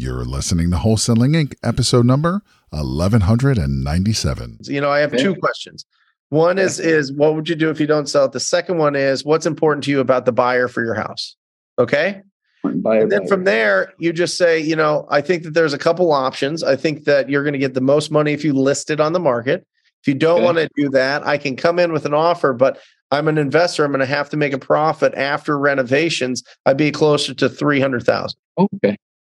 You're listening to Wholesaling Inc., episode number 1197. You know, I have two questions. One is is what would you do if you don't sell it? The second one is what's important to you about the buyer for your house? Okay? Buyer, And then buyer. from there, you just say, you know, I think that there's a couple options. I think that you're going to get the most money if you list it on the market. If you don't Okay. want to do that, I can come in with an offer, but I'm an investor. I'm going to have to make a profit after renovations. I'd be closer to 300,000 okay.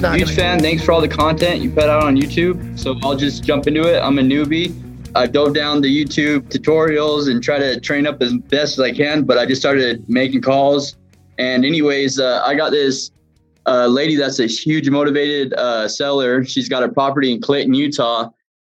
Not Huge fan. Thanks for all the content you put out on YouTube. So I'll just jump into it. I'm a newbie. I dove down the YouTube tutorials and try to train up as best as I can, but I just started making calls. And anyways, uh, I got this uh, lady that's a huge motivated uh, seller. She's got a property in Clayton, Utah.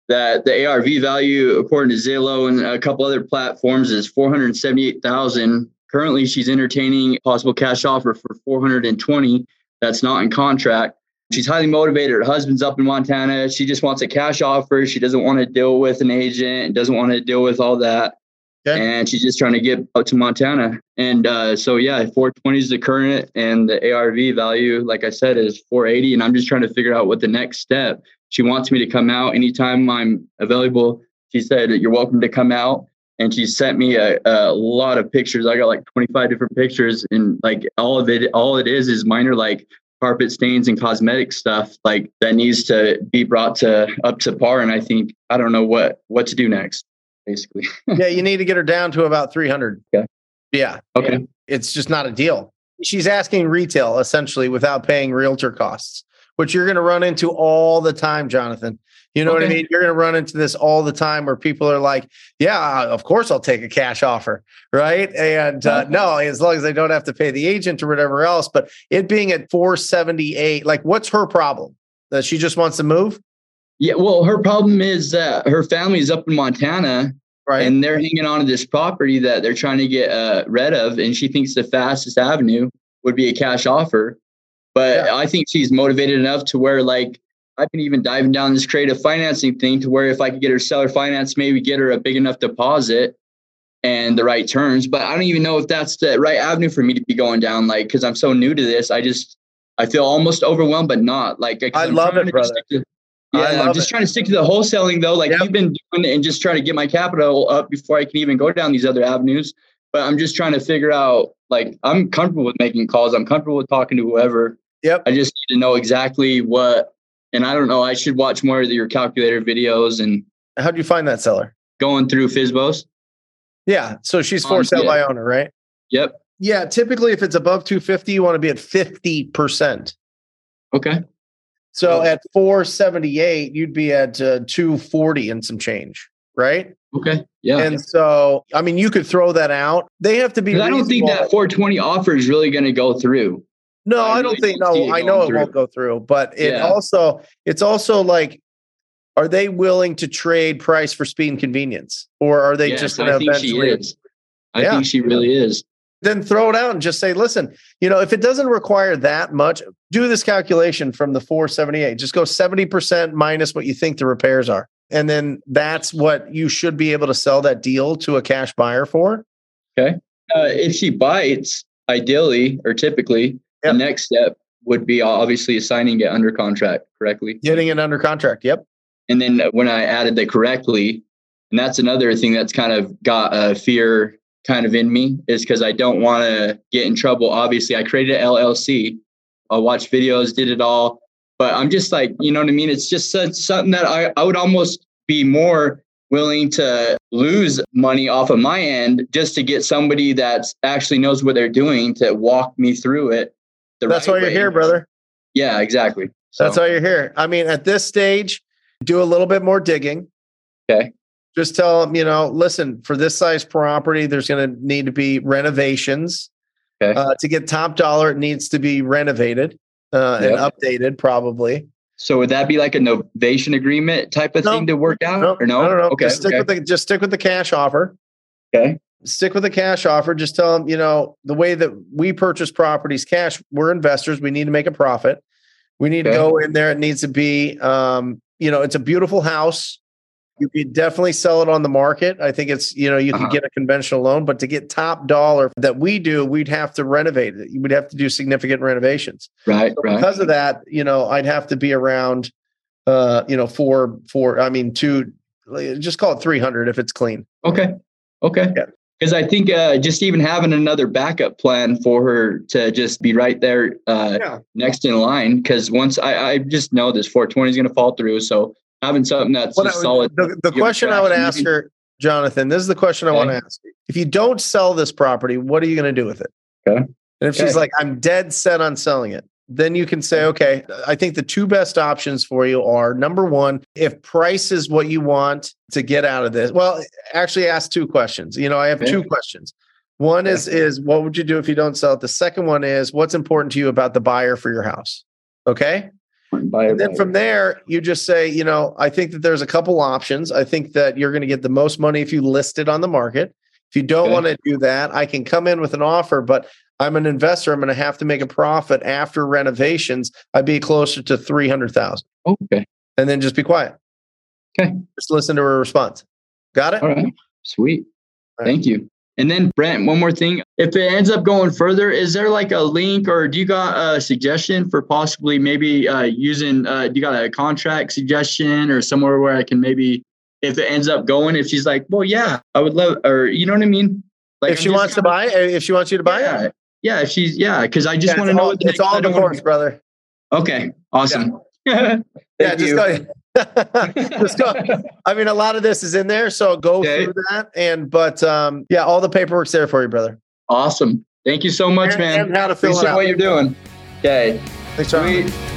That the ARV value, according to Zillow and a couple other platforms, is four hundred seventy-eight thousand. Currently, she's entertaining a possible cash offer for four hundred and twenty. That's not in contract. She's highly motivated. Her husband's up in Montana. She just wants a cash offer. She doesn't want to deal with an agent. Doesn't want to deal with all that. Okay. And she's just trying to get out to Montana. And uh, so yeah, 420 is the current, and the ARV value, like I said, is 480. And I'm just trying to figure out what the next step. She wants me to come out anytime I'm available. She said you're welcome to come out. And she sent me a, a lot of pictures. I got like 25 different pictures, and like all of it, all it is is minor like carpet stains and cosmetic stuff like that needs to be brought to up to par and i think i don't know what what to do next basically yeah, you need to get her down to about 300. Okay. Yeah. okay It's just not a deal. She's asking retail essentially without paying realtor costs, which you're going to run into all the time, Jonathan. You know what I mean? You're going to run into this all the time where people are like, yeah, of course I'll take a cash offer. Right. And uh, Uh-huh. no, as long as they don't have to pay the agent or whatever else. But it being at 478, like what's her problem? That she just wants to move? yeah well her problem is that her family is up in montana Right. and they're hanging on to this property that they're trying to get uh, rid of and she thinks the fastest avenue would be a cash offer but Yeah. i think she's motivated enough to where like i've been even diving down this creative financing thing to where if i could get her seller finance maybe get her a big enough deposit and the right terms but i don't even know if that's the right avenue for me to be going down like because i'm so new to this i just i feel almost overwhelmed but not like I I'm love it, brother. to- yeah, I'm just it. trying to stick to the wholesaling though. Like Yep. you've been doing and just trying to get my capital up before I can even go down these other avenues. But I'm just trying to figure out like I'm comfortable with making calls. I'm comfortable with talking to whoever. Yep. I just need to know exactly what and I don't know, I should watch more of your calculator videos and how do you find that seller? going through FSBOs. Yeah. So she's Um, for sale by owner, right? Yep. Yeah, typically if it's above 250, you want to be at 50%. Okay. So at 478, you'd be at uh, 240 and some change, right? Okay. Yeah. And so, I mean, you could throw that out. They have to be. I don't think that 420 offer is really going to go through. No, I I don't think. don't No, I know it won't go through, but it Yeah. also, it's also like, are they willing to trade price for speed and convenience, or are they Yes, just going to think she eventually? is. I Yeah. think she really is. then throw it out and just say, listen, you know, if it doesn't require that much, do this calculation from the 478. Just go 70% minus what you think the repairs are. And then that's what you should be able to sell that deal to a cash buyer for. Uh, if she bites, ideally or typically, Yep. the next step would be obviously assigning it under contract correctly. Getting it under contract. Yep. And then when I added the correctly, and that's another thing that's kind of got a fear kind of in me is because I don't want to get in trouble. Obviously, I created an LLC. I watched videos, did it all, but I'm just like, you know what I mean? It's just such, something that I, I would almost be more willing to lose money off of my end just to get somebody that actually knows what they're doing to walk me through it. The That's right why you're way. here, brother. Yeah, exactly. That's why you're here. I mean, at this stage, do a little bit more digging. Okay. Just tell them, you know, listen, for this size property, there's going to need to be renovations. Okay. Uh, to get top dollar, it needs to be renovated uh, and updated, probably. So would that be like a novation agreement type of No. thing to work out No, or no? no, no, no. Okay. Just stick okay. with the just stick with the cash offer. okay. Stick with the cash offer. Just tell them, you know, the way that we purchase properties cash, we're investors. We need to make a profit. We need to go in there. It needs to be, um, you know, it's a beautiful house. You could definitely sell it on the market. I think it's, you know, you Uh-huh. could get a conventional loan, but to get top dollar that we do, we'd have to renovate it. You would have to do significant renovations. Right. So Right. because of that, you know, I'd have to be around, uh, you know, four, four. I mean, two. Just call it three hundred if it's clean. Okay. Okay. Yeah. Because I think uh, just even having another backup plan for her to just be right there uh, Yeah. next in line. Because once I, I just know this 420 is going to fall through. So having something that's just would- solid. The, the question I would ask her, Jonathan, this is the question I want to ask. you. If you don't sell this property, what are you going to do with it? Okay. And if she's like, I'm dead set on selling it, then you can say, okay, I think the two best options for you are number one, if price is what you want to get out of this. Well, actually ask two questions. You know, I have two questions. One is is what would you do if you don't sell it? The second one is what's important to you about the buyer for your house? Okay. Buy And then from there, you just say, you know, I think that there's a couple options. I think that you're going to get the most money if you list it on the market. If you don't Okay. want to do that, I can come in with an offer, but I'm an investor. I'm going to have to make a profit after renovations. I'd be closer to 300,000 Okay. and then just be quiet. Okay. Just listen to her response. Got it? All right. Sweet. All right. Thank you. And then Brent, one more thing. If it ends up going further, is there like a link or do you got a suggestion for possibly maybe uh, using, uh, do you got a contract suggestion or somewhere where I can maybe, if it ends up going, if she's like, well, yeah, I would love, or you know what I mean? Like if I'm she wants to buy, if she wants you to buy yeah, it, yeah, if she's, yeah, because I just Yeah, want to know it's all I don't wanna- divorce, brother. Okay. Awesome. Yeah, Thank just go. just go. I mean, a lot of this is in there, so go Okay. through that. And but um, yeah, all the paperwork's there for you, brother. Awesome. Thank you so much, And- man. and how to fill Appreciate what you're doing. Okay. Thanks, John.